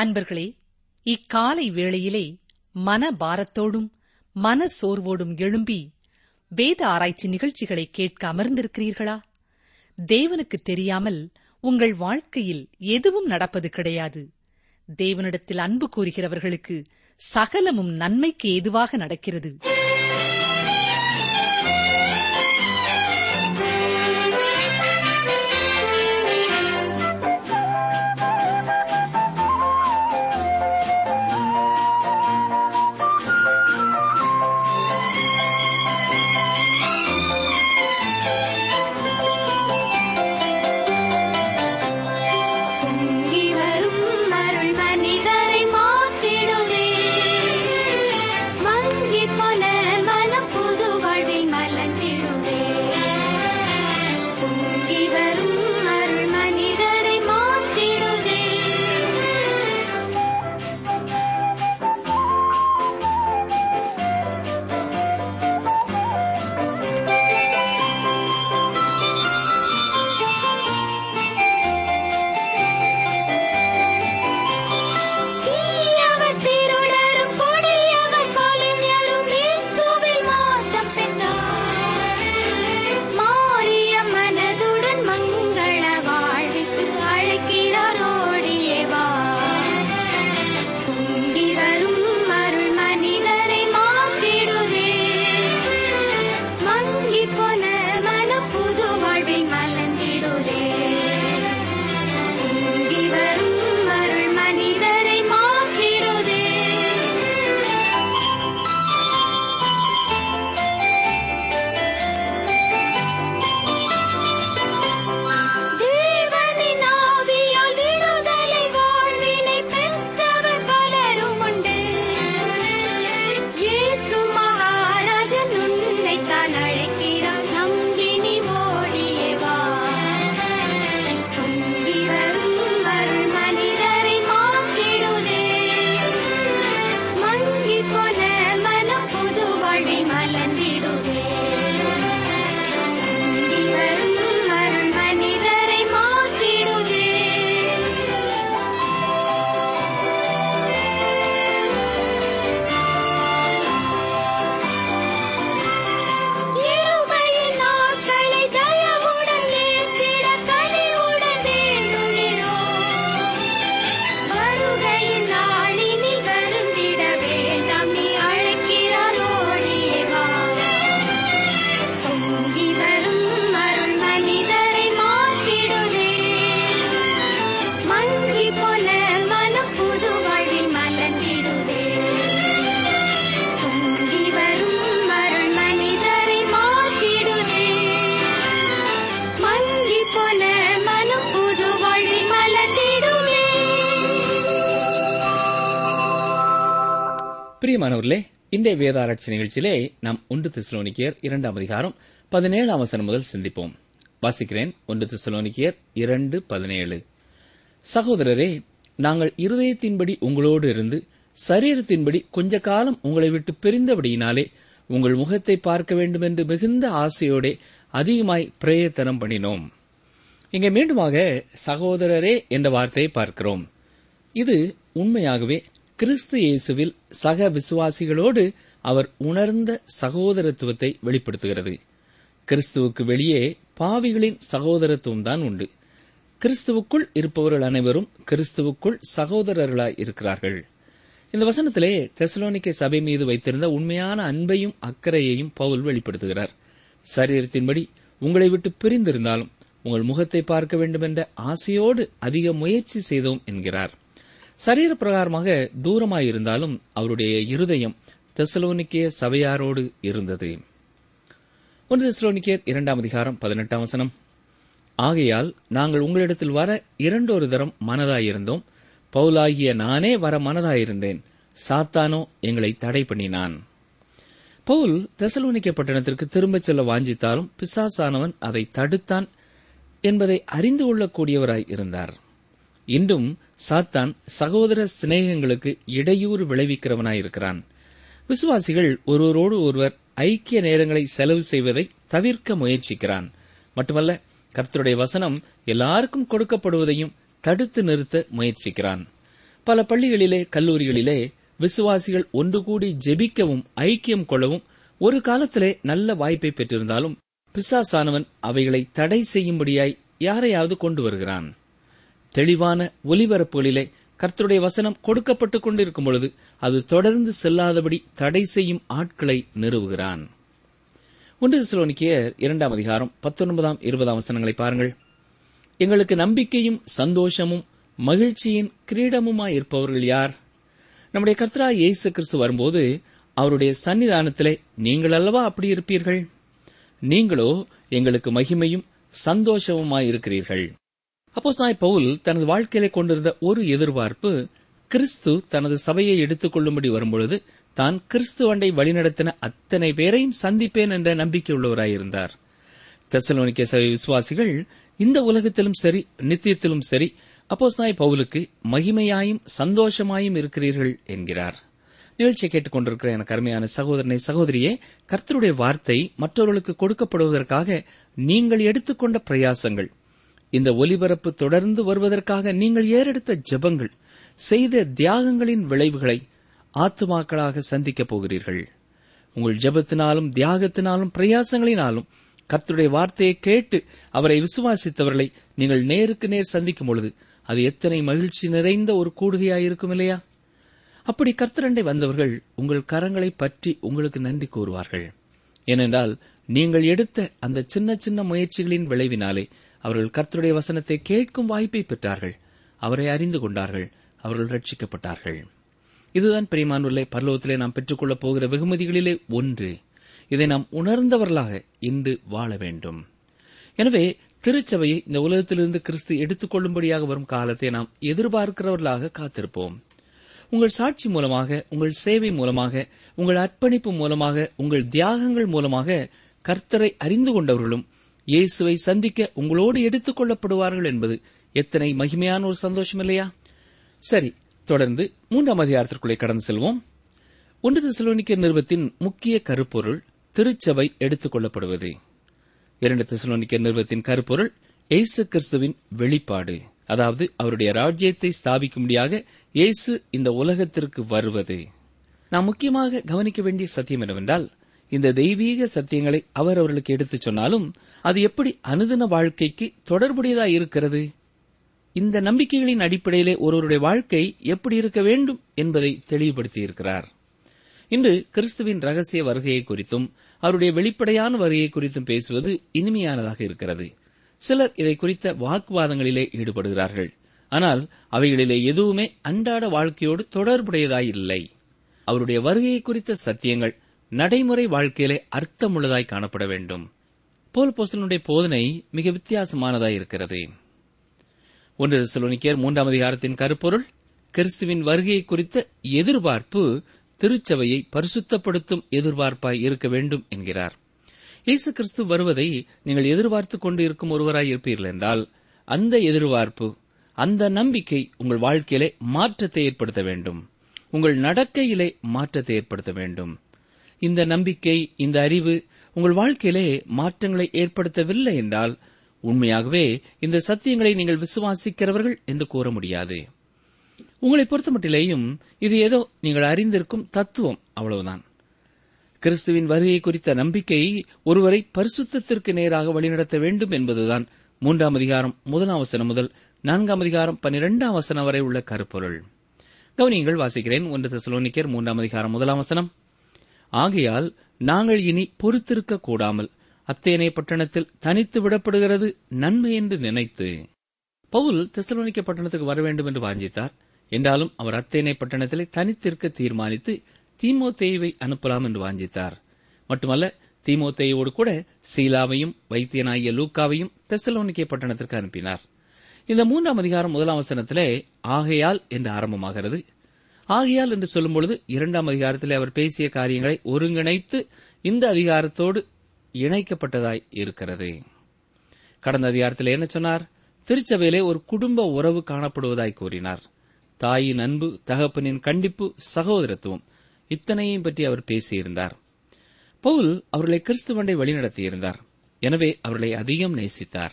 அன்பர்களே இக்காலை வேளையிலே மனபாரத்தோடும் மன சோர்வோடும் எழும்பி வேத ஆராய்ச்சி நிகழ்ச்சிகளை கேட்க அமர்ந்திருக்கிறீர்களா? தேவனுக்கு தெரியாமல் உங்கள் வாழ்க்கையில் எதுவும் நடப்பது கிடையாது. தேவனிடத்தில் அன்பு கூறுகிறவர்களுக்கு சகலமும் நன்மைக்கு ஏதுவாக நடக்கிறது. பிரியமானவர்களே இந்த வேதாராய்ச்சி நிகழ்ச்சியிலே நாம் ஒன்று திருசலோனிக்கியர் இரண்டாம் அதிகாரம் பதினேழு அவசரம் முதல் சிந்திப்போம். வாசிக்கிறேன் ஒன்று திசுலோனிக்கியர் இரண்டு பதினேழு. சகோதரரே நாங்கள் இருதயத்தின்படி உங்களோடு இருந்து சரீரத்தின்படி கொஞ்ச காலம் உங்களை விட்டு பிரிந்தபடியினாலே உங்கள் முகத்தை பார்க்க வேண்டும் என்று மிகுந்த ஆசையோட அதிகமாய் பிரயத்தனம் பண்ணினோம். இங்கே மீண்டுமாக சகோதரரே என்ற வார்த்தையை பார்க்கிறோம். இது உண்மையாகவே கிறிஸ்து இயேசுவில் சக விசுவாசிகளோடு அவர் உணர்ந்த சகோதரத்துவத்தை வெளிப்படுத்துகிறது. கிறிஸ்துவுக்கு வெளியே பாவிகளின் சகோதரத்துவம் தான் உண்டு. கிறிஸ்துவுக்குள் இருப்பவர்கள் அனைவரும் கிறிஸ்துவுக்குள் சகோதரர்களாய் இருக்கிறார்கள். இந்த வசனத்திலே தெசலோனிக்கை சபை மீது வைத்திருந்த உண்மையான அன்பையும் அக்கறையையும் பவுல் வெளிப்படுத்துகிறார். சரீரத்தின்படி உங்களை விட்டு பிரிந்திருந்தாலும் உங்கள் முகத்தை பார்க்க வேண்டும் என்ற ஆசையோடு அதிக முயற்சி செய்தோம் என்கிறார். சரீர பிரகாரமாக தூரமாயிருந்தாலும் அவருடைய இருதயம் தெசலோனிக்கே சபையாரோடு இருந்தது. ஒன்று தெசலோனிக்கேர் இரண்டாம் அதிகாரம் பதினெட்டாம் வசனம். ஆகையால் நாங்கள் உங்களிடத்தில் வர இரண்டொரு தரம் மனதாயிருந்தோம். பவுலாகிய நானே வர மனதாயிருந்தேன். சாத்தானோ எங்களை தடை பண்ணினான். பவுல் தெசலோனிக்க பட்டணத்திற்கு திரும்பச் செல்ல வாஞ்சித்தாலும் பிசாசானவன் அதை தடுத்தான் என்பதை அறிந்து கொள்ளக்கூடியவராய் இருந்தார். இன்றும் சாத்தான் சகோதர சிநேகங்களுக்கு இடையூறு விளைவிக்கிறவனாயிருக்கிறான். விசுவாசிகள் ஒருவரோடு ஒருவர் ஐக்கிய நேரங்களை செலவு செய்வதை தவிர்க்க முயற்சிக்கிறான். மட்டுமல்ல கர்த்தருடைய வசனம் எல்லாருக்கும் கொடுக்கப்படுவதையும் தடுத்து நிறுத்த முயற்சிக்கிறான். பல பள்ளிகளிலே கல்லூரிகளிலே விசுவாசிகள் ஒன்று கூடி ஜெபிக்கவும் ஐக்கியம் கொள்ளவும் ஒரு காலத்திலே நல்ல வாய்ப்பை பெற்றிருந்தாலும் பிசாசானவன் அவைகளை தடை செய்யும்படியாய் யாரையாவது கொண்டு வருகிறான். தெளிவான ஒலிபரப்புகளிலே கர்த்தருடைய வசனம் கொடுக்கப்பட்டுக் கொண்டிருக்கும் பொழுது அது தொடர்ந்து செல்லாதபடி தடை செய்யும் ஆட்களை நிறுவுகிறான். ஒன்று சிலோனிக்கியர் இரண்டாம் அதிகாரம் பத்தொன்பதாம் இருபதாம் வசனங்களை பாருங்கள். எங்களுக்கு நம்பிக்கையும் சந்தோஷமும் மகிழ்ச்சியின் கிரீடமுமாய் இருப்பவர்கள் யார்? நம்முடைய கர்த்தரா இயேசு கிறிஸ்து வரும்போது அவருடைய சன்னிதானத்திலே நீங்கள் அல்லவா அப்படி இருப்பீர்கள்? நீங்களோ எங்களுக்கு மகிமையும் சந்தோஷமுமாய் இருக்கிறீர்கள் அப்போ சாய் பவுல் தனது வாழ்க்கையிலே கொண்டிருந்த ஒரு எதிர்பார்ப்பு கிறிஸ்து தனது சபையை எடுத்துக் கொள்ளும்படி வரும்பொழுது தான் கிறிஸ்துவண்டை வழிநடத்தின அத்தனை பேரையும் சந்திப்பேன் என்ற நம்பிக்கை உள்ளவராயிருந்தார் தெசலோனிக்க சபை விசுவாசிகள் இந்த உலகத்திலும் சரி நித்தியத்திலும் சரி அப்போ சாய் பவுலுக்கு மகிமையாயும் சந்தோஷமாயும் இருக்கிறீர்கள் என்கிறார். நிகழ்ச்சியை கேட்டுக்கொண்டிருக்கிற எனக்கு அருமையான சகோதரனை சகோதரியே கர்த்தருடைய வார்த்தை மற்றவர்களுக்கு கொடுக்கப்படுவதற்காக நீங்கள் எடுத்துக்கொண்ட பிரயாசங்கள் இந்த ஒலிபரப்பு தொடர்ந்து வருவதற்காக நீங்கள் ஏறெடுத்த ஜெபங்கள் செய்த தியாகங்களின் விளைவுகளை ஆத்துமாக்களாக சந்திக்கப் போகிறீர்கள். உங்கள் ஜெபத்தினாலும் தியாகத்தினாலும் பிரயாசங்களினாலும் கர்த்தருடைய வார்த்தையை கேட்டு அவரை விசுவாசித்தவர்களை நீங்கள் நேருக்கு நேர் சந்திக்கும் பொழுது அது எத்தனை மகிழ்ச்சி நிறைந்த ஒரு கூடுகையாயிருக்கும் இல்லையா? அப்படி கர்த்தரண்டை வந்தவர்கள் உங்கள் கரங்களை பற்றி உங்களுக்கு நன்றி கூறுவார்கள். ஏனென்றால் நீங்கள் எடுத்த அந்த சின்ன சின்ன முயற்சிகளின் விளைவினாலே அவர்கள் கர்த்தருடைய வசனத்தை கேட்கும் வாய்ப்பை பெற்றார்கள். அவரை அறிந்து கொண்டார்கள். அவர்கள் ரட்சிக்கப்பட்டார்கள். இதுதான் பிரியமானுள்ளே பரலோகத்திலே நாம் பெற்றுக்கொள்ளப் போகிற வெகுமதிகளிலே ஒன்று. இதை நாம் உணர்ந்தவர்களாக இன்று வாழ வேண்டும். எனவே திருச்சபையை இந்த உலகத்திலிருந்து கிறிஸ்து எடுத்துக் கொள்ளும்படியாக வரும் காலத்தை நாம் எதிர்பார்க்கிறவர்களாக காத்திருப்போம். உங்கள் சாட்சி மூலமாக உங்கள் சேவை மூலமாக உங்கள் அர்ப்பணிப்பு மூலமாக உங்கள் தியாகங்கள் மூலமாக கர்த்தரை அறிந்து கொண்டவர்களும் இயேசுவை சந்திக்க உங்களோடு எடுத்துக் கொள்ளப்படுவார்கள் என்பது எத்தனை மகிமையான ஒரு சந்தோஷம் இல்லையா? சரி தொடர்ந்து மூன்றாம் அதிகாரத்திற்குள்ளே கடந்து செல்வோம். ஒன்று திசலோனிக்க நிறுவத்தின் முக்கிய கருப்பொருள் திருச்சபை எடுத்துக் கொள்ளப்படுவது. இரண்டு திசலோனிக்க நிறுவத்தின் கருப்பொருள் இயேசு கிறிஸ்துவின் வெளிப்பாடு. அதாவது அவருடைய ராஜ்யத்தை ஸ்தாபிக்கும்படியாக இயேசு இந்த உலகத்திற்கு வருவது. நாம் முக்கியமாக கவனிக்க வேண்டிய சத்தியம் என்னவென்றால் இந்த தெய்வீக சத்தியங்களை அவர் அவர்களுக்கு எடுத்துச் சொன்னாலும் அது எப்படி அனுதின வாழ்க்கைக்கு தொடர்புடையதா இருக்கிறது? இந்த நம்பிக்கைகளின் அடிப்படையிலே ஒருவருடைய வாழ்க்கை எப்படி இருக்க வேண்டும் என்பதை தெளிவுபடுத்தியிருக்கிறார். இன்று கிறிஸ்துவின் ரகசிய வருகையை குறித்தும் அவருடைய வெளிப்படையான வருகை குறித்தும் பேசுவது இனிமையானதாக இருக்கிறது. சிலர் இதை குறித்த வாக்குவாதங்களிலே ஈடுபடுகிறார்கள். ஆனால் அவைகளிலே எதுவுமே அன்றாட வாழ்க்கையோடு தொடர்புடையதாயில்லை அவருடைய வருகையை குறித்த சத்தியங்கள் நடைமுறை வாழ்க்கையிலே அர்த்தமுள்ளதாய் காணப்பட வேண்டும். போல் போசலனுடைய போதனை மிக வித்தியாசமானதாய் இருக்கிறது. ஒன்று தெசலோனிக்கேயர் மூன்றாம் அதிகாரத்தின் கருப்பொருள் கிறிஸ்துவின் வருகையை குறித்த எதிர்பார்ப்பு திருச்சபையை பரிசுத்தப்படுத்தும் எதிர்பார்ப்பாய் இருக்க வேண்டும் என்கிறார். இயேசு கிறிஸ்து வருவதை நீங்கள் எதிர்பார்த்துக் கொண்டு இருக்கும் ஒருவராய் இருப்பீர்கள் என்றால் அந்த எதிர்பார்ப்பு அந்த நம்பிக்கை உங்கள் வாழ்க்கையிலே மாற்றத்தை ஏற்படுத்த வேண்டும். உங்கள் நடக்கையிலே மாற்றத்தை ஏற்படுத்த வேண்டும். இந்த நம்பிக்கை இந்த அறிவு உங்கள் வாழ்க்கையிலே மாற்றங்களை ஏற்படுத்தவில்லை என்றால் உண்மையாகவே இந்த சத்தியங்களை நீங்கள் விசுவாசிக்கிறவர்கள் என்று கூற முடியாது. உங்களை பொறுத்தமட்டிலேயும் இது ஏதோ நீங்கள் அறிந்திருக்கும் தத்துவம் அவ்வளவுதான். கிறிஸ்துவின் வருகை குறித்த நம்பிக்கை ஒருவரை பரிசுத்தத்திற்கு நேராக வழிநடத்த வேண்டும் என்பதுதான் மூன்றாம் அதிகாரம் முதலாம் வசனம் முதல் நான்காம் அதிகாரம் பன்னிரெண்டாம் வசனம் வரை உள்ள கருப்பொருள். கவனியங்கள் வாசிக்கிறேன். ஒன்று தெசலோனிக்கர் மூன்றாம் அதிகாரம் முதலாம் வசனம். ஆகையால் நாங்கள் இனி பொறுத்திருக்க கூடாமல் அத்தேனை பட்டணத்தில் தனித்து விடப்படுகிறது நன்மை என்று நினைத்து பவுல் தெசலோனிக்க பட்டணத்துக்கு வர வேண்டும் என்று வாஞ்சித்தார். என்றாலும் அவர் அத்தேனை பட்டணத்திலே தனித்திருக்க தீர்மானித்து தீமோத்தேயுவை அனுப்பலாம் என்று வாஞ்சித்தார். மட்டுமல்ல தீமோத்தேயோடு கூட சீலாவையும் வைத்தியனாகிய லூக்காவையும் தெசலோனிக்கே பட்டணத்திற்கு அனுப்பினார். இந்த மூன்றாம் அதிகாரம் முதலாம் வசனத்திலே ஆகையால் என்று ஆரம்பமாகிறது. ஆகையால் என்று சொல்லும்பொழுது இரண்டாம் அதிகாரத்தில் அவர் பேசிய காரியங்களை ஒருங்கிணைத்து இந்த அதிகாரத்தோடு இணைக்கப்பட்டதாய் இருக்கிறது. கடந்த அதிகாரத்தில் என்ன சொன்னார்? திருச்சபையிலே ஒரு குடும்ப உறவு காணப்படுவதாய் கூறினார். தாயின் அன்பு தகப்பனின் கண்டிப்பு சகோதரத்துவம் இத்தனையும் பற்றி அவர் பேசியிருந்தார். பவுல் அவர்களை கிறிஸ்துவண்டை வழிநடத்தியிருந்தார். எனவே அவர்களை அதிகம் நேசித்தார்.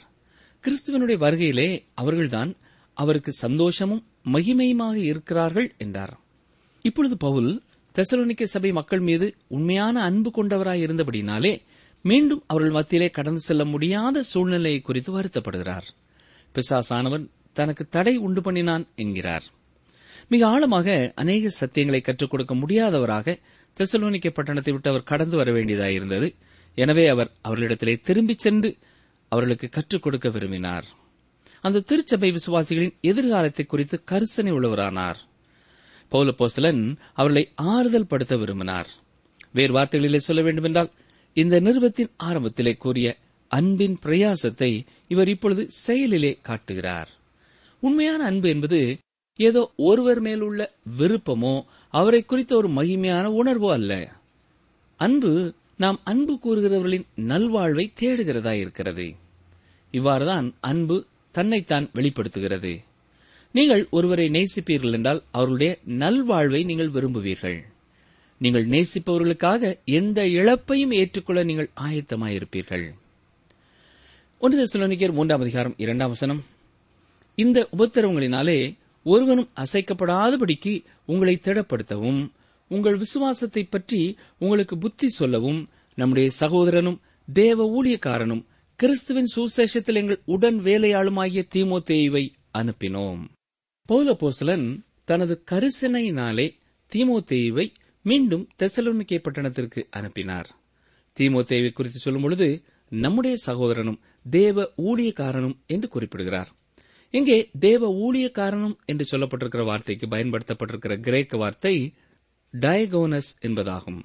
கிறிஸ்துவனுடைய வருகையிலே அவர்கள்தான் அவருக்கு சந்தோஷமும் மகிமையுமாக இருக்கிறார்கள் என்றார். இப்பொழுது பவுல் தெசலோனிக்க சபை மக்கள் மீது உண்மையான அன்பு கொண்டவராய் இருந்தபடினாலே மீண்டும் அவர்கள் மத்தியிலே கடந்து செல்ல முடியாத சூழ்நிலையை குறித்து வருத்தப்படுகிறார். பிசாசானவன் தனக்கு தடை உண்டு பண்ணினான் என்கிறார். மிக ஆழமாக அநேக சத்தியங்களை கற்றுக் கொடுக்க முடியாதவராக தெசலோனிக்க பட்டணத்தை விட்டு அவர் கடந்து வர வேண்டியதாயிருந்தது எனவே அவர் அவர்களிடத்திலே திரும்பிச் சென்று அவர்களுக்கு கற்றுக் கொடுக்க விரும்பினார். அந்த திருச்சபை விசுவாசிகளின் எதிர்காலத்தை குறித்து கரிசனை உள்ளவரானார். பௌலப்போசலன் அவர்களை ஆறுதல் படுத்த விரும்பினார். வேறு வார்த்தைகளிலே சொல்ல வேண்டுமென்றால் இந்த நிறுவத்தின் ஆரம்பத்திலே கூறிய அன்பின் பிரயாசத்தை இவர் இப்பொழுது செயலிலே காட்டுகிறார். உண்மையான அன்பு என்பது ஏதோ ஒருவர் மேல் உள்ள விருப்பமோ அவரை குறித்த ஒரு மகிமையான உணர்வோ அல்ல. அன்பு நாம் அன்பு கூறுகிறவர்களின் நல்வாழ்வை தேடுகிறதா இருக்கிறது இவ்வாறுதான் அன்பு தன்னைத்தான் வெளிப்படுத்துகிறது. நீங்கள் ஒருவரை நேசிப்பீர்கள் என்றால் அவர்களுடைய நல்வாழ்வை நீங்கள் விரும்புவீர்கள். நீங்கள் நேசிப்பவர்களுக்காக எந்த இழப்பையும் ஏற்றுக்கொள்ள நீங்கள் ஆயத்தமாயிருப்பீர்கள். ஒன்று தெசலோனிக்கர் மூன்றாம் அதிகாரம் இரண்டாம் வசனம். இந்த உபத்திரவங்களினாலே ஒருவனும் அசைக்கப்படாதபடிக்கு உங்களை திடப்படுத்தவும் உங்கள் விசுவாசத்தை பற்றி உங்களுக்கு புத்தி சொல்லவும் நம்முடைய சகோதரனும் தேவ ஊழியக்காரனும் கிறிஸ்துவின் சுசேஷத்தில் எங்கள் உடன் வேலையாளுமாகிய தீமோத்தேயுவை அனுப்பினோம். பௌலபோசலன் தனது கரிசனையினாலே தீமோத்தேயுவை மீண்டும் தெசலோனிக்கே பட்டணத்திற்கு அனுப்பினார். தீமோத்தேவை குறித்து சொல்லும்பொழுது நம்முடைய சகோதரனும் தேவ ஊழியக்காரனும் என்று குறிப்பிடுகிறார். இங்கே தேவ ஊழியக்காரனும் என்று சொல்லப்பட்டிருக்கிற வார்த்தைக்கு பயன்படுத்தப்பட்டிருக்கிற கிரேக்க வார்த்தை டயகோனஸ் என்பதாகும்.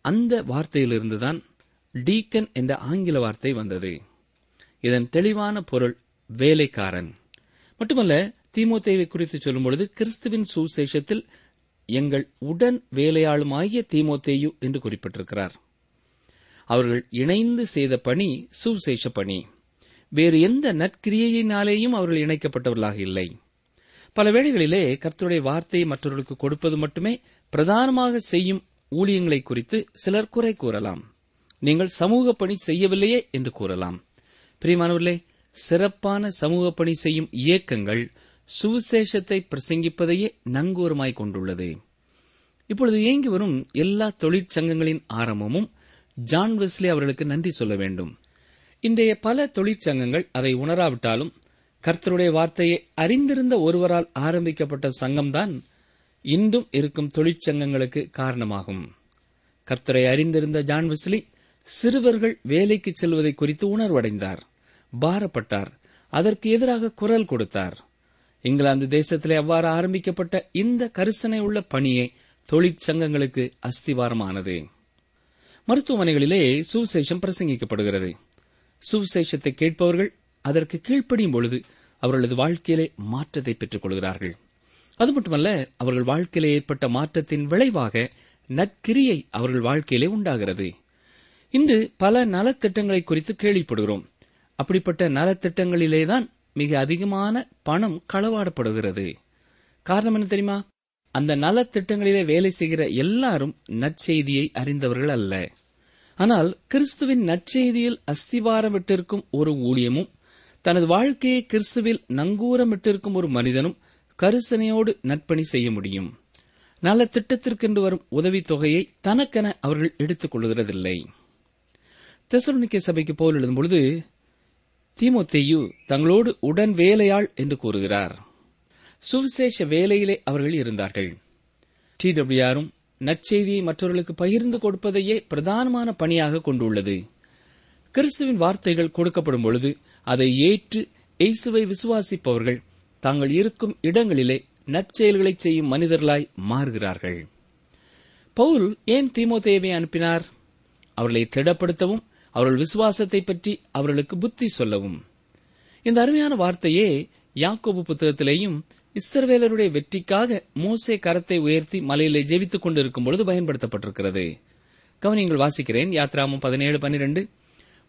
அந்த வார்த்தையிலிருந்துதான் டீக்கன் என்ற ஆங்கில வார்த்தை வந்தது. இதன் தெளிவான பொருள் வேலைக்காரன் மட்டுமல்ல தீமோத்தேவை குறித்து சொல்லும்பொழுது கிறிஸ்துவின் சுசேஷத்தில் எங்கள் உடன் வேலையாளுமாகிய தீமோத்தேயு என்று குறிப்பிட்டிருக்கிறார். அவர்கள் இணைந்து செய்த பணி சுசேஷ பணி. வேறு எந்த நற்கிரியையினாலேயும் அவர்கள் இணைக்கப்பட்டவர்களாக இல்லை. பல வேளைகளிலே கர்த்தருடைய வார்த்தையை மற்றவர்களுக்கு கொடுப்பது மட்டுமே பிரதானமாக செய்யும் ஊழியங்களை குறித்து சிலர் குறை கூறலாம். நீங்கள் சமூக பணி செய்யவில்லையே என்று கூறலாம். பிரியமானவர்களே சிறப்பான சமூக பணி செய்யும் இயக்கங்கள் சுவிசேஷத்தை பிரசங்கிப்பதையே நங்கூரமாய் கொண்டுள்ளது. இப்பொழுது இயங்கி வரும் எல்லா தொழிற்சங்கங்களின் ஆரம்பமும் ஜான் வெஸ்லி அவர்களுக்கு நன்றி சொல்ல வேண்டும். இன்றைய பல தொழிற்சங்கங்கள் அதை உணராவிட்டாலும் கர்த்தருடைய வார்த்தையை அறிந்திருந்த ஒருவரால் ஆரம்பிக்கப்பட்ட சங்கம்தான் இன்றும் இருக்கும் தொழிற்சங்கங்களுக்கு காரணமாகும். கர்த்தரை அறிந்திருந்த ஜான் வெஸ்லி சிறுவர்கள் வேலைக்கு செல்வதை குறித்து உணர்வடைந்தார் பாரப்பட்டார் அதற்கு எதிராக குரல் கொடுத்தார். இங்கிலாந்து தேசத்திலே அவ்வாறு ஆரம்பிக்கப்பட்ட இந்த கரிசனை உள்ள பணியே தொழிற்சங்கங்களுக்கு அஸ்திவாரமானது. மருத்துவமனைகளிலே சுவிசேஷம் பிரசங்கிக்கப்படுகிறது. சுவிசேஷத்தை கேட்பவர்கள் அதற்கு கீழ்ப்படியும் பொழுது அவர்களது வாழ்க்கையிலே மாற்றத்தை பெற்றுக் கொள்கிறார்கள். அது மட்டுமல்ல அவர்கள் வாழ்க்கையிலே ஏற்பட்ட மாற்றத்தின் விளைவாக நற்கிரியை அவர்கள் வாழ்க்கையிலே உண்டாகிறது. இன்று பல நலத்திட்டங்களை குறித்து கேள்விப்படுகிறோம். அப்படிப்பட்ட நலத்திட்டங்களிலேதான் மிக அதிகமான பணம் களவாடப்படுகிறது. காரணம் என்ன தெரியுமா? அந்த நலத்திட்டங்களிலே வேலை செய்கிற எல்லாரும் நற்செய்தியை அறிந்தவர்கள் அல்ல. ஆனால் கிறிஸ்துவின் நற்செய்தியில் அஸ்திவாரமிட்டிருக்கும் ஒரு ஊழியமும் தனது வாழ்க்கையை கிறிஸ்துவில் நங்கூரமிட்டிருக்கும் ஒரு மனிதனும் கரிசனையோடு நற்பணி செய்ய முடியும். நல்ல திட்டத்திற்கென்று வரும் உதவித் தொகையை தனக்கென அவர்கள் எடுத்துக் கொள்கிறதில்லை தெசலோனிக்கே சபைக்கு போல் எழுதும்பொழுது தீமோத்தேயு தங்களோடு உடன் வேலையாள் என்று கூறுகிறார். சுவிசேஷ வேலையிலே அவர்கள் இருந்தார்கள். டி டபிள்யூஆரும் நற்செய்தியை மற்றவர்களுக்கு பகிர்ந்து கொடுப்பதையே பிரதானமான பணியாக கொண்டுள்ளது. கிறிஸ்துவின் வார்த்தைகள் கொடுக்கப்படும் பொழுது அதை ஏற்று எய்சுவை விசுவாசிப்பவர்கள் தாங்கள் இருக்கும் இடங்களிலே நற்செயல்களை செய்யும் மனிதர்களாய் மாறுகிறார்கள். பவுல் ஏன் தீமோத்தேவை அனுப்பினார்? அவர்களை திடப்படுத்தவும் அவர்கள் விசுவாசத்தை பற்றி அவர்களுக்கு புத்தி சொல்லவும். இந்த அருமையான வார்த்தையே யாக்கோபு புத்தகத்திலேயும் இஸ்ரவேலருடைய வெற்றிக்காக மோசே கரத்தை உயர்த்தி மலையிலே ஜெபித்துக் கொண்டிருக்கும் பொழுது பயன்படுத்தப்பட்டிருக்கிறது. கவனியங்கள் வாசிக்கிறேன். யாத்ராமும் பதினேழு பன்னிரண்டு.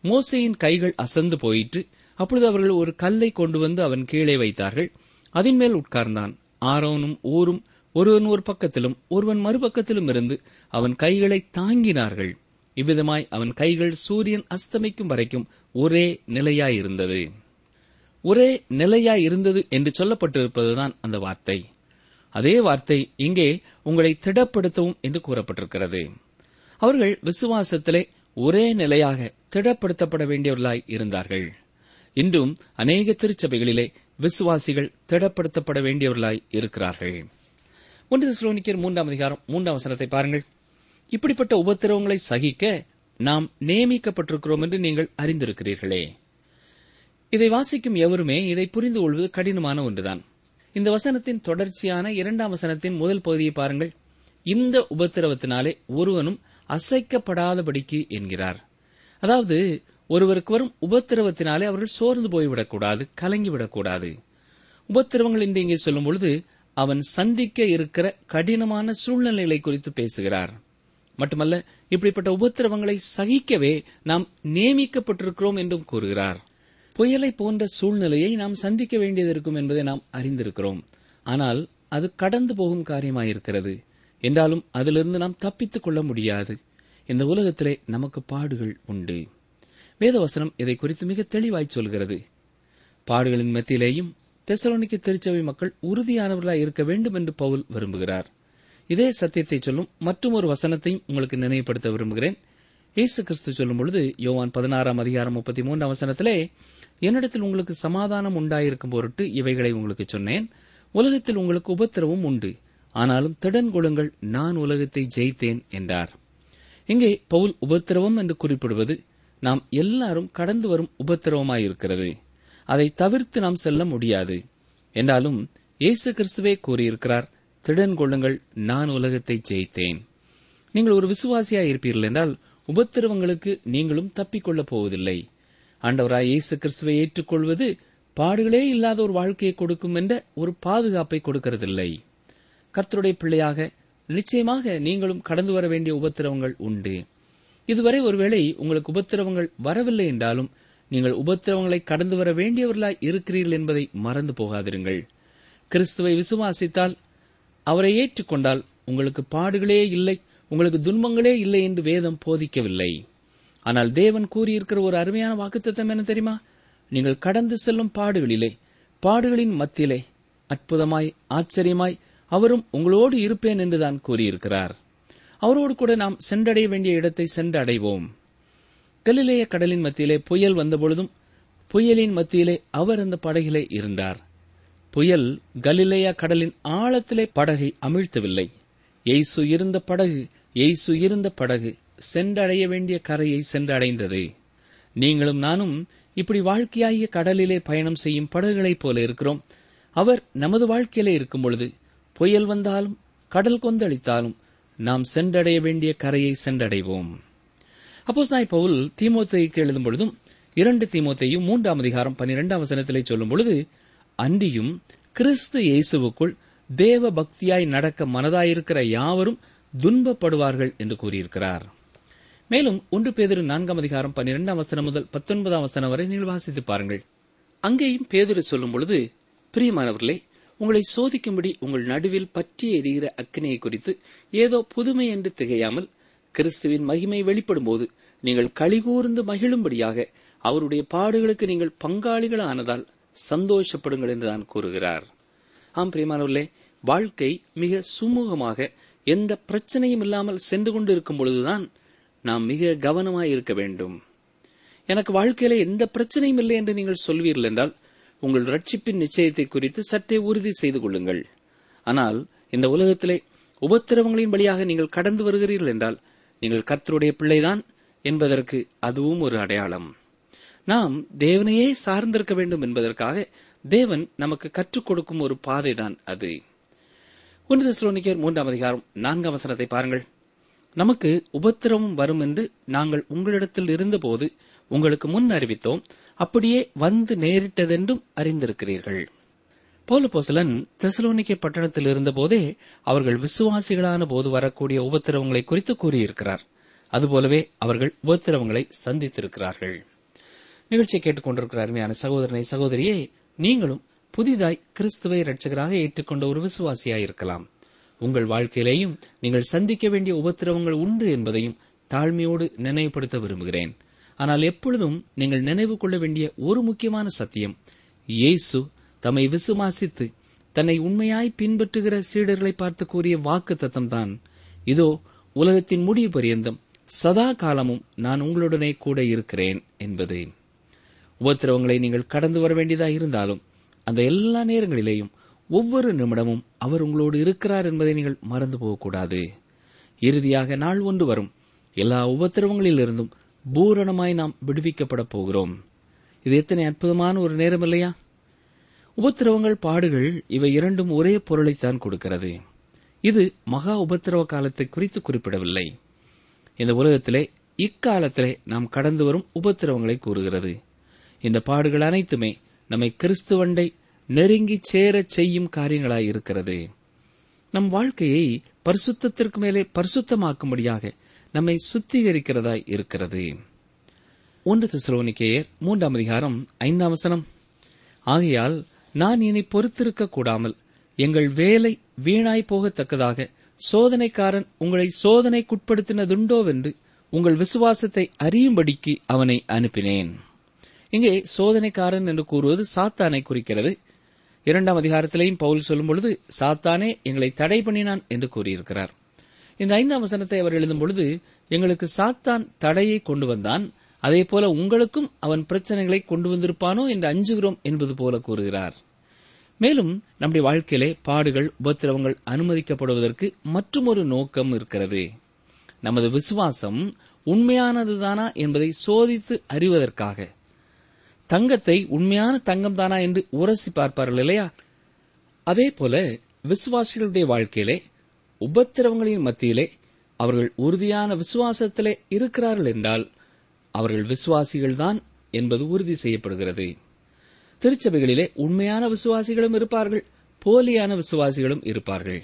மோசையின் கைகள் அசந்து போயிற்று. அப்பொழுது அவர்கள் ஒரு கல்லை கொண்டு வந்து அவன் கீழே வைத்தார்கள். அதன் மேல் உட்கார்ந்தான். ஆரோனும் ஊரும் ஒருவன் ஒரு பக்கத்திலும் ஒருவன் மறுபக்கத்திலும் இருந்து அவன் கைகளை தாங்கினார்கள். இவ்விதமாய் அவன் கைகள் சூரியன் அஸ்தமிக்கும் வரைக்கும் ஒரே நிலையாயிருந்தது. ஒரே நிலையாயிருந்தது என்று சொல்லப்பட்டிருப்பதுதான் அந்த வார்த்தை. அதே வார்த்தை இங்கே உங்களை திடப்படுத்தவும் என்று கூறப்பட்டிருக்கிறது. அவர்கள் விசுவாசத்திலே ஒரே நிலையாக திடப்படுத்தப்பட வேண்டியவர்களாய் இருந்தார்கள். இன்றும் அநேக திருச்சபைகளிலே விசுவாசிகள் திடப்படுத்தப்பட வேண்டியவர்களாய் இருக்கிறார்கள். ஒன்று மூன்றாம் அதிகாரம் மூன்றாம் வசனத்தை பாருங்கள். இப்படிப்பட்ட உபத்திரவங்களை சகிக்க நாம் நியமிக்கப்பட்டிருக்கிறோம் என்று நீங்கள் அறிந்திருக்கிறீர்களே. இதை வாசிக்கும் எவருமே இதை புரிந்து கொள்வது கடினமான ஒன்றுதான். இந்த வசனத்தின் தொடர்ச்சியான இரண்டாம் வசனத்தின் முதல் பகுதியை பாருங்கள். இந்த உபத்திரவத்தினாலே ஒருவனும் அசைக்கப்படாதபடிக்கு என்கிறார். அதாவது ஒருவருக்கு வரும் உபத்திரவத்தினாலே அவர்கள் சோர்ந்து போய்விடக்கூடாது கலங்கிவிடக்கூடாது. உபத்திரவங்கள் என்று இங்கே சொல்லும் பொழுது அவன் சந்திக்க இருக்கிற கடினமான சூழ்நிலைகளை குறித்து பேசுகிறார். மட்டுமல்ல இப்படிப்பட்ட உபத்திரவங்களை சகிக்கவே நாம் நியமிக்கப்பட்டிருக்கிறோம் என்றும் கூறுகிறார். புயலை போன்ற சூழ்நிலையை நாம் சந்திக்க வேண்டியது இருக்கும் என்பதை நாம் அறிந்திருக்கிறோம். ஆனால் அது கடந்து போகும் காரியமாயிருக்கிறது. என்றாலும் அதிலிருந்து நாம் தப்பித்துக் கொள்ள முடியாது. இந்த உலகத்திலே நமக்கு பாடுகள் உண்டு. வேதவசனம் இதை குறித்து மிக தெளிவாய் சொல்கிறது. பாடுகளின் மத்தியிலேயும் தெசலோனிக்க திருச்சபை மக்கள் உறுதியானவர்களாய் இருக்க வேண்டும் என்று பவுல் விரும்புகிறார். இதே சத்தியத்தை சொல்லும் மற்றும் ஒரு வசனத்தையும் உங்களுக்கு நினைவுபடுத்த விரும்புகிறேன். இயேசு கிறிஸ்து சொல்லும் பொழுது யோவான் பதினாறாம் அதிகாரம் முப்பத்தி மூன்று வசனத்திலே என்னிடத்தில் உங்களுக்கு சமாதானம் உண்டாயிருக்கும் பொருட்டு இவைகளை உங்களுக்கு சொன்னேன். உலகத்தில் உங்களுக்கு உபத்திரவும் உண்டு. ஆனாலும் திடன் கொள்ளுங்கள் நான் உலகத்தை ஜெயித்தேன் என்றார். இங்கே பவுல் உபத்திரவம் என்று குறிப்பிடுவது நாம் எல்லாரும் கடந்து வரும் உபத்திரவமாயிருக்கிறது. அதை தவிர்த்து நாம் செல்ல முடியாது. என்றாலும் இயேசு கிறிஸ்துவே கூறியிருக்கிறார் திடன் கொள்ளுங்கள் நான் உலகத்தை ஜெயித்தேன். நீங்கள் ஒரு விசுவாசியாய் இருப்பீர்கள் என்றால் உபத்திரவங்களுக்கு நீங்களும் தப்பிக்கொள்ளப் போவதில்லை. ஆண்டவராய் இயேசு கிறிஸ்துவை ஏற்றுக்கொள்வது பாடுகளே இல்லாத ஒரு வாழ்க்கையை கொடுக்கும் என்ற ஒரு பாதுகாப்பை கொடுக்கிறதில்லை. கர்த்தருடைய பிள்ளையாக நிச்சயமாக நீங்களும் கடந்து வர வேண்டிய உபத்திரவங்கள் உண்டு. இதுவரை ஒருவேளை உங்களுக்கு உபத்திரவங்கள் வரவில்லை என்றாலும் நீங்கள் உபத்திரவங்களை கடந்து வர வேண்டியவர்களாய் இருக்கிறீர்கள் என்பதை மறந்து போகாதிருங்கள். கிறிஸ்துவை விசுவாசித்தால் அவரை ஏற்றுக்கொண்டால் உங்களுக்கு பாடுகளே இல்லை உங்களுக்கு துன்பங்களே இல்லை என்று வேதம் போதிக்கவில்லை. ஆனால் தேவன் கூறியிருக்கிற ஒரு அருமையான வாக்குத்தத்தம் என்ன தெரியுமா? நீங்கள் கடந்து செல்லும் பாடுகளிலே பாடுகளின் மத்தியிலே அற்புதமாய் ஆச்சரியமாய் அவரும் உங்களோடு இருப்பேன் என்றுதான் கூறியிருக்கிறார். அவரோடு கூட நாம் சென்றடைய வேண்டிய இடத்தை சென்று அடைவோம் கலிலேய கடலின் மத்தியிலே புயல் வந்தபொழுதும் புயலின் மத்தியிலே அவர் அந்த படகிலே இருந்தார். புயல் கலிலேயா கடலின் ஆழத்திலே படகை அமிழ்த்தவில்லை. எய்சு இருந்த படகு எய்சு இருந்த படகு சென்றடைய வேண்டிய கரையை சென்றடைந்தது. நீங்களும் நானும் இப்படி வாழ்க்கையாகிய கடலிலே பயணம் செய்யும் படகுகளைப் போல இருக்கிறோம். அவர் நமது வாழ்க்கையிலே இருக்கும் பொழுது புயல் வந்தாலும் கடல் கொந்தளித்தாலும் நாம் சென்றடைய வேண்டிய கரையை சென்றடைவோம். அப்போ சாய் பவுல் தீமோத்தேயுக்கு எழுதும் பொழுதும் இரண்டு தீமோத்தேயும் மூன்றாம் அதிகாரம் பன்னிரெண்டாம் வசனத்திலே சொல்லும் பொழுது அன்றியும் கிறிஸ்து இயேசுவுக்குள் தேவ பக்தியாய் நடக்க மனதாயிருக்கிற யாவரும் துன்பப்படுவார்கள் என்று கூறியிருக்கிறார். மேலும் ஒன்று பேதிரு நான்காம் அதிகாரம் பன்னிரெண்டாம் வசனம் முதல் பத்தொன்பதாம் வசனம் வரை நீங்கள் வாசித்து பாருங்கள். அங்கேயும் பேதிரு சொல்லும் பொழுது பிரியமானவர்களே உங்களை சோதிக்கும்படி உங்கள் நடுவில் பற்றி எரிகிற அக்கினியை குறித்து ஏதோ புதுமை என்று திகையாமல் கிறிஸ்துவின் மகிமை வெளிப்படும்போது நீங்கள் கலிகூர்ந்து மகிழும்படியாக அவருடைய பாடுகளுக்கு நீங்கள் பங்காளிகள் ஆனதால் சந்தோஷப்படுங்கள் என்று தான் கூறுகிறார். ஆம் பிரியமானவர்களே வாழ்க்கை மிக சுமூகமாக எந்த பிரச்சனையும் இல்லாமல் சென்று கொண்டு இருக்கும் பொழுதுதான் நாம் மிக கவனமாய் இருக்க வேண்டும். எனக்கு வாழ்க்கையில எந்த பிரச்சனையும் இல்லை என்று நீங்கள் சொல்வீர்கள் என்றால் உங்கள் ரட்சிப்பின் நிச்சயத்தை குறித்து சற்றே உறுதி செய்து கொள்ளுங்கள். ஆனால் இந்த உலகத்திலே உபத்திரவங்களின் வழியாக நீங்கள் கடந்து வருகிறீர்கள் என்றால் நீங்கள் கர்த்தருடைய பிள்ளைதான் என்பதற்கு அதுவும் ஒரு அடையாளம். நாம் தேவனையே சார்ந்திருக்க வேண்டும் என்பதற்காக தேவன் நமக்கு கற்றுக் கொடுக்கும் ஒரு பாதைதான் அது. ஒன்று தெசலோனிக்கர் மூன்றாம் அதிகாரம் நான்காம் வசனத்தை பாருங்கள். நமக்கு உபத்திரவம் வரும் என்று நாங்கள் உங்களிடத்தில் இருந்தபோது உங்களுக்கு முன் அறிவித்தோம். அப்படியே வந்து நேரிட்டதென்றும் அறிந்திருக்கிறீர்கள். போலபோசலன் தெசலோனிக்கை பட்டணத்தில் இருந்தபோதே அவர்கள் விசுவாசிகளான போது வரக்கூடிய உபத்திரவங்களை குறித்து கூறியிருக்கிறார். அதுபோலவே அவர்கள் உபத்திரவங்களை சந்தித்திருக்கிறார்கள். நிகழ்ச்சியை கேட்டுக்கொண்டிருக்கிற அருமையான சகோதரனை சகோதரியே நீங்களும் புதிதாய் கிறிஸ்துவை ரட்சகராக ஏற்றுக்கொண்ட ஒரு விசுவாசியாயிருக்கலாம். உங்கள் வாழ்க்கையிலேயும் நீங்கள் சந்திக்க வேண்டிய உபத்திரவங்கள் உண்டு என்பதையும் தாழ்மையோடு நினைவுபடுத்த விரும்புகிறேன். ஆனால் எப்பொழுதும் நீங்கள் நினைவு கொள்ள வேண்டிய ஒரு முக்கியமான சத்தியம் இயேசு தம்மை விசுவாசித்து தன்னை உண்மையாய் பின்பற்றுகிற சீடர்களை பார்த்து கூறிய வாக்கு தத்தம்தான். இதோ உலகத்தின் முடிவு பரியந்தம் சதா காலமும் நான் உங்களுடனே கூட இருக்கிறேன் என்பது. உபத்திரவங்களை நீங்கள் கடந்து வர வேண்டியதாக இருந்தாலும் அந்த எல்லா நேரங்களிலேயும் ஒவ்வொரு நிமிடமும் அவர் உங்களோடு இருக்கிறார் என்பதை நீங்கள் மறந்து போகக்கூடாது. இறுதியாக நாள் ஒன்று வரும். எல்லா உபத்திரவங்களிலிருந்தும் பூரணமாய் நாம் விடுவிக்கப்பட போகிறோம். இது எத்தனை அற்புதமான ஒரு நேரம் இல்லையா? உபத்திரவங்கள் பாடுகள் இவை இரண்டும் ஒரே பொருளைத்தான் கொடுக்கிறது. இது மகா உபத்திரவ காலத்தை குறித்து குறிப்பிடவில்லை. இந்த உலகத்திலே இக்காலத்திலே நாம் கடந்து வரும் உபத்திரவங்களை கூறுகிறது. இந்த பாடுகள் அனைத்துமே நம்மை கிறிஸ்துவண்டை நெருங்கி சேரச் செய்யும் காரியங்களாய் இருக்கிறது. நம் வாழ்க்கையை பரிசுத்தத்திற்கு மேலே பரிசுத்தமாக்கும்படியாக நம்மை சுத்திகரிக்கிறதாய் இருக்கிறது. ஒன்று திசுலோனிக்கேயர் மூன்றாம் அதிகாரம் ஐந்தாம் வசனம். ஆகையால் நான் இனி பொறுத்திருக்க கூடாமல் எங்கள் வேலை வீணாய் போகத்தக்கதாக சோதனைக்காரன் உங்களை சோதனைக்குட்படுத்தினதுண்டோவென்று உங்கள் விசுவாசத்தை அறியும்படிக்கு அவனை அனுப்பினேன். இங்கே சோதனைக்காரன் என்று கூறுவது சாத்தானை குறிக்கிறது. இரண்டாம் அதிகாரத்திலேயும் பவுல் சொல்லும் பொழுது சாத்தானே எங்களை தடை பண்ணினான் என்று கூறியிருக்கிறார். இந்த ஐந்தாம் வசனத்தை அவர் எழுதும் பொழுது எங்களுக்கு சாத்தான் தடையை கொண்டு வந்தான் அதே போல உங்களுக்கும் அவன் பிரச்சனைகளை கொண்டு வந்திருப்பானோ என்று அஞ்சுகிறோம் என்பது போல கூறுகிறார். மேலும் நம்முடைய வாழ்க்கையிலே பாடுகள் உபத்திரவங்கள் அனுமதிக்கப்படுவதற்கு மற்றொரு நோக்கம் இருக்கிறது. நமது விசுவாசம் உண்மையானதுதானா என்பதை சோதித்து அறிவதற்காக தங்கத்தை உண்மையான தங்கம் தானா என்று உரசி பார்ப்பார்கள் இல்லையா? அதே போல விசுவாசிகளுடைய வாழ்க்கையிலே உபத்திரவங்களின் மத்தியிலே அவர்கள் உறுதியான விசுவாசத்திலே இருக்கிறார்கள் என்றால் அவர்கள் விசுவாசிகள்தான் என்பது உறுதி செய்யப்படுகிறது. திருச்சபைகளிலே உண்மையான விசுவாசிகளும் இருப்பார்கள் போலியான விசுவாசிகளும் இருப்பார்கள்.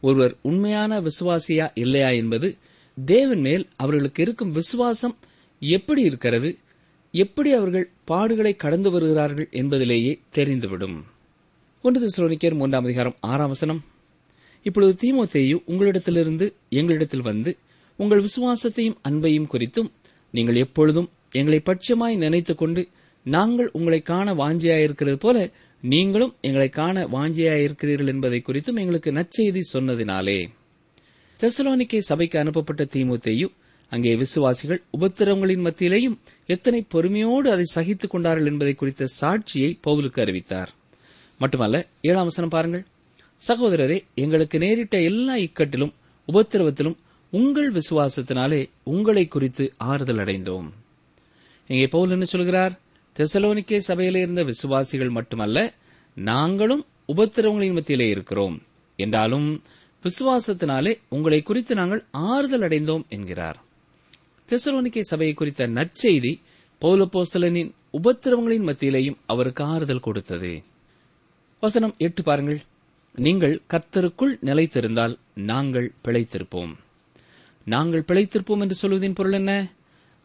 ஒருவர் உண்மையான விசுவாசியா இல்லையா என்பது தேவன் மேல் அவர்களுக்கு இருக்கும் விசுவாசம் எப்படி இருக்கிறது எப்படி அவர்கள் பாடுகளை கடந்து வருகிறார்கள் என்பதிலேயே தெரிந்துவிடும். ஒன்று திசுலோனிக்கர் மூன்றாம் அதிகாரம் ஆறாம் வசனம். இப்பொழுது தீமோத்தேயு உங்களிடத்திலிருந்து எங்களிடத்தில் வந்து உங்கள் விசுவாசத்தையும் அன்பையும் குறித்தும் நீங்கள் எப்பொழுதும் எங்களை பட்சமாய் நினைத்துக் கொண்டு நாங்கள் உங்களை காண வாஞ்சியாயிருக்கிறது போல நீங்களும் எங்களை காண வாஞ்சியாயிருக்கிறீர்கள் என்பதை குறித்தும் எங்களுக்கு நற்செய்தி சொன்னதினாலே. தெசலோனிக்கே சபைக்கு அனுப்பப்பட்ட தீமோத்தேயு அங்கே விசுவாசிகள் உபத்திரவங்களின் மத்தியிலேயும் எத்தனை பொறுமையோடு அதை சகித்துக் கொண்டார்கள் என்பதை குறித்த சாட்சியை பவுலுக்கு அறிவித்தார். மட்டுமல்ல ஏழாம் வசனம் பாருங்கள். சகோதரரே எங்களுக்கு நேரிட்ட எல்லா இக்கட்டிலும் உபத்திரவத்திலும் உங்கள் விசுவாசத்தினாலே உங்களை குறித்து ஆறுதல் அடைந்தோம். இங்கே பவுல் என்ன சொல்கிறார்? தெசலோனிக்கே சபையிலே இருந்த விசுவாசிகள் மட்டுமல்ல நாங்களும் உபத்திரவங்களின் மத்தியிலே இருக்கிறோம். என்றாலும் விசுவாசத்தினாலே உங்களை குறித்து நாங்கள் ஆறுதல் அடைந்தோம் என்கிறார். தெசலோனிக்கே சபையை குறித்த நற்செய்தி பௌலப்போஸ்தலனின் உபத்திரவங்களின் மத்தியிலேயும் அவருக்கு ஆறுதல் கொடுத்தது. வசனம் எட்டு பாருங்கள். நீங்கள் கர்த்தருக்குள் நிலைத்திருந்தால் நாங்கள் பிழைத்திருப்போம். நாங்கள் பிழைத்திருப்போம் என்று சொல்வதின் பொருள் என்ன?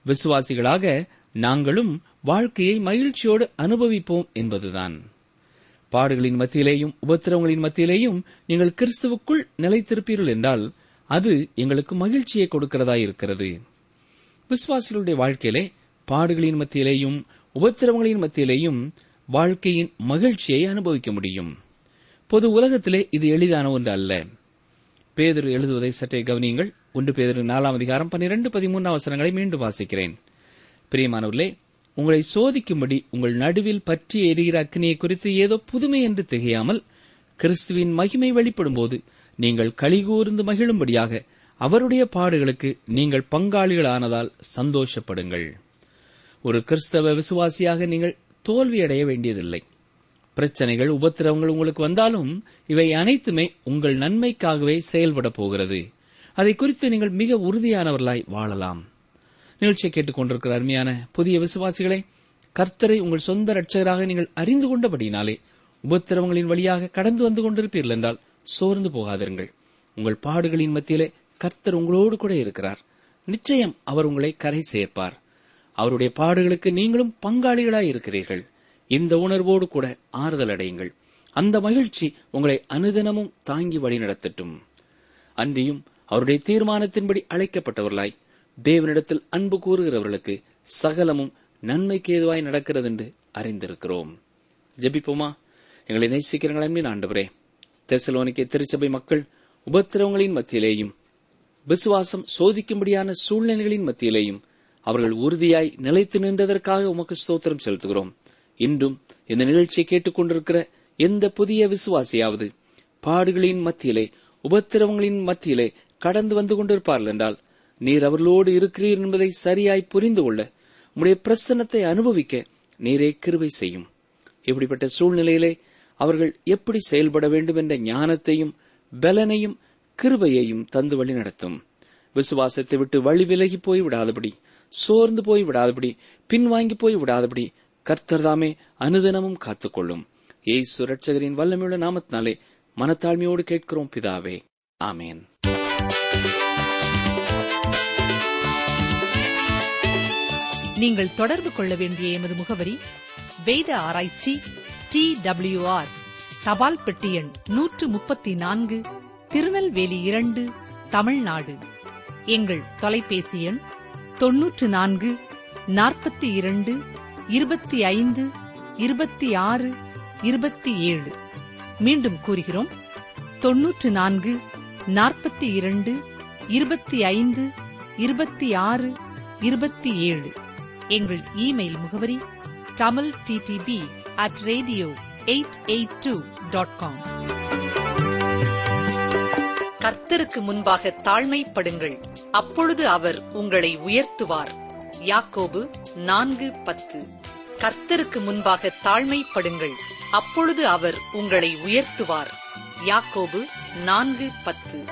விசுவாசிகளாக நாங்களும் வாழ்க்கையை மகிழ்ச்சியோடு அனுபவிப்போம் என்பதுதான். பாடுகளின் மத்தியிலேயும் உபத்திரவங்களின் மத்தியிலேயும் நீங்கள் கிறிஸ்துவுக்குள் நிலைத்திருப்பீர்கள் என்றால் அது எங்களுக்கு மகிழ்ச்சியை கொடுக்கிறதா இருக்கிறது விசுவாசிகளுடைய வாழ்க்கையிலே பாடுகளின் மத்தியிலேயும் உபத்திரவங்களின் மத்தியிலேயும் வாழ்க்கையின் மகிழ்ச்சியை அனுபவிக்க முடியும். பொது உலகத்திலே இது எளிதான ஒன்று அல்ல. பேதர் எழுதுவதை சற்றே கவனியுங்கள். ஒன்று பேதர் நாலாம் அதிகாரம் பன்னிரண்டு பதிமூன்று அவசரங்களை மீண்டும் வாசிக்கிறேன். பிரியமானவர்களே உங்களை சோதிக்கும்படி உங்கள் நடுவில் பற்றி எரிகிற அக்னியை குறித்து ஏதோ புதுமை என்று திகையாமல் கிறிஸ்துவின் மகிமை வெளிப்படும்போது நீங்கள் கலிகூர்ந்து மகிழும்படியாக அவருடைய பாடுகளுக்கு நீங்கள் பங்காளிகளானதால் சந்தோஷப்படுங்கள். ஒரு கிறிஸ்தவ விசுவாசியாக நீங்கள் தோல்வியடைய வேண்டியதில்லை. பிரச்சனைகள் உபத்திரவங்கள் உங்களுக்கு வந்தாலும் இவை அனைத்துமே உங்கள் நன்மைக்காகவே செயல்பட போகிறது. அதை குறித்து நீங்கள் மிக உறுதியானவர்களாய் வாழலாம். நிகழ்ச்சியை கேட்டுக் கொண்டிருக்கிற அருமையான புதிய விசுவாசிகளே கர்த்தரை உங்கள் சொந்த ரட்சகராக நீங்கள் அறிந்து கொண்டபடினாலே உபத்திரவங்களின் வழியாக கடந்து வந்து கொண்டிருப்பீர்கள் என்றால் சோர்ந்து போகாதிருங்கள். உங்கள் பாடுகளின் மத்தியிலே கர்த்தர் உங்களோடு கூட இருக்கிறார். நிச்சயம் அவர் உங்களை கரை சேர்ப்பார். அவருடைய பாடுகளுக்கு நீங்களும் பங்காளிகளாய் இருக்கிறீர்கள். இந்த உணர்வோடு கூட ஆறுதல் அடையுங்கள். அந்த மகிழ்ச்சி உங்களை அனுதினமும் தாங்கி வழிநடத்தட்டும் அன்றியும் அவருடைய தீர்மானத்தின்படி அழைக்கப்பட்டவர்களாய் தேவனிடத்தில் அன்பு கூறுகிறவர்களுக்கு சகலமும் நன்மைக்கு ஏதுவாய் நடக்கிறது என்று அறிந்திருக்கிறோம். ஜெபிப்போமா? எங்களை நேசிக்கிறங்கள் அன்பின் ஆண்டவரே. தெசலோனிக்கே திருச்சபை மக்கள் உபத்திரவங்களின் மத்தியிலேயும் விசுவாசம் சோதிக்கும்படியான சூழ்நிலைகளின் மத்தியிலேயும் அவர்கள் உறுதியாய் நிலைத்து நின்றதற்காக உமக்கு ஸ்தோத்திரம் செலுத்துகிறோம். இன்றும் இந்த நிகழ்ச்சியை கேட்டுக்கொண்டிருக்கிற எந்த புதிய விசுவாசியாவது பாடுகளின் மத்தியிலே உபத்திரவங்களின் மத்தியிலே கடந்து வந்து கொண்டிருப்பார்கள் என்றால் நீர் அவர்களோடு இருக்கிறீர் என்பதை சரியாய் புரிந்து கொள்ள உம்முடைய பிரசன்னத்தை அனுபவிக்க நீரே கிருவை செய்யும். இப்படிப்பட்ட சூழ்நிலையிலே அவர்கள் எப்படி செயல்பட வேண்டும் என்ற ஞானத்தையும் பலனையும் கிருபையையும் தந்து வழி நடத்தும். விசுவாசத்தை விட்டு வழி விலகி போய் விடாதபடி சோர்ந்து போய் விடாதபடி பின்வாங்கி போய் விடாதபடி கர்த்தர்தாமே அனுதினமும் காத்துக்கொள்ளும். ஏசு ரட்சகரின் வல்லமையுள்ள நாமத்தினாலே மனத்தாழ்மையோடு கேட்கிறோம் பிதாவே. ஆமேன். நீங்கள் தொடர்பு கொள்ள வேண்டிய எமது முகவரி வேத ஆராய்ச்சி டி டபிள்யூ ஆர் தபால் பெட்டி எண் நூற்று முப்பத்தி நான்கு திருநெல்வேலி இரண்டு தமிழ்நாடு. எங்கள் தொலைபேசி எண் தொன்னூற்று நான்கு நாற்பத்தி இரண்டு இருபத்தி ஐந்து இருபத்தி ஆறு இருபத்தி ஏழு மீண்டும் கூறுகிறோம். தொன்னூற்று நான்கு நாற்பத்தி இரண்டு இருபத்தி ஐந்து இருபத்தி ஆறு இருபத்தி ஏழு எங்கள் இமெயில் முகவரி Tamil TDP at radio eight eight two dot com கர்த்தருக்கு முன்பாக தாழ்மைப்படுங்கள். அப்பொழுது அவர் உங்களை உயர்த்துவார். யாக்கோபு நான்கு பத்து. கர்த்தருக்கு முன்பாக தாழ்மைப்படுங்கள். அப்பொழுது அவர் உங்களை உயர்த்துவார். யாக்கோபு நான்கு பத்து.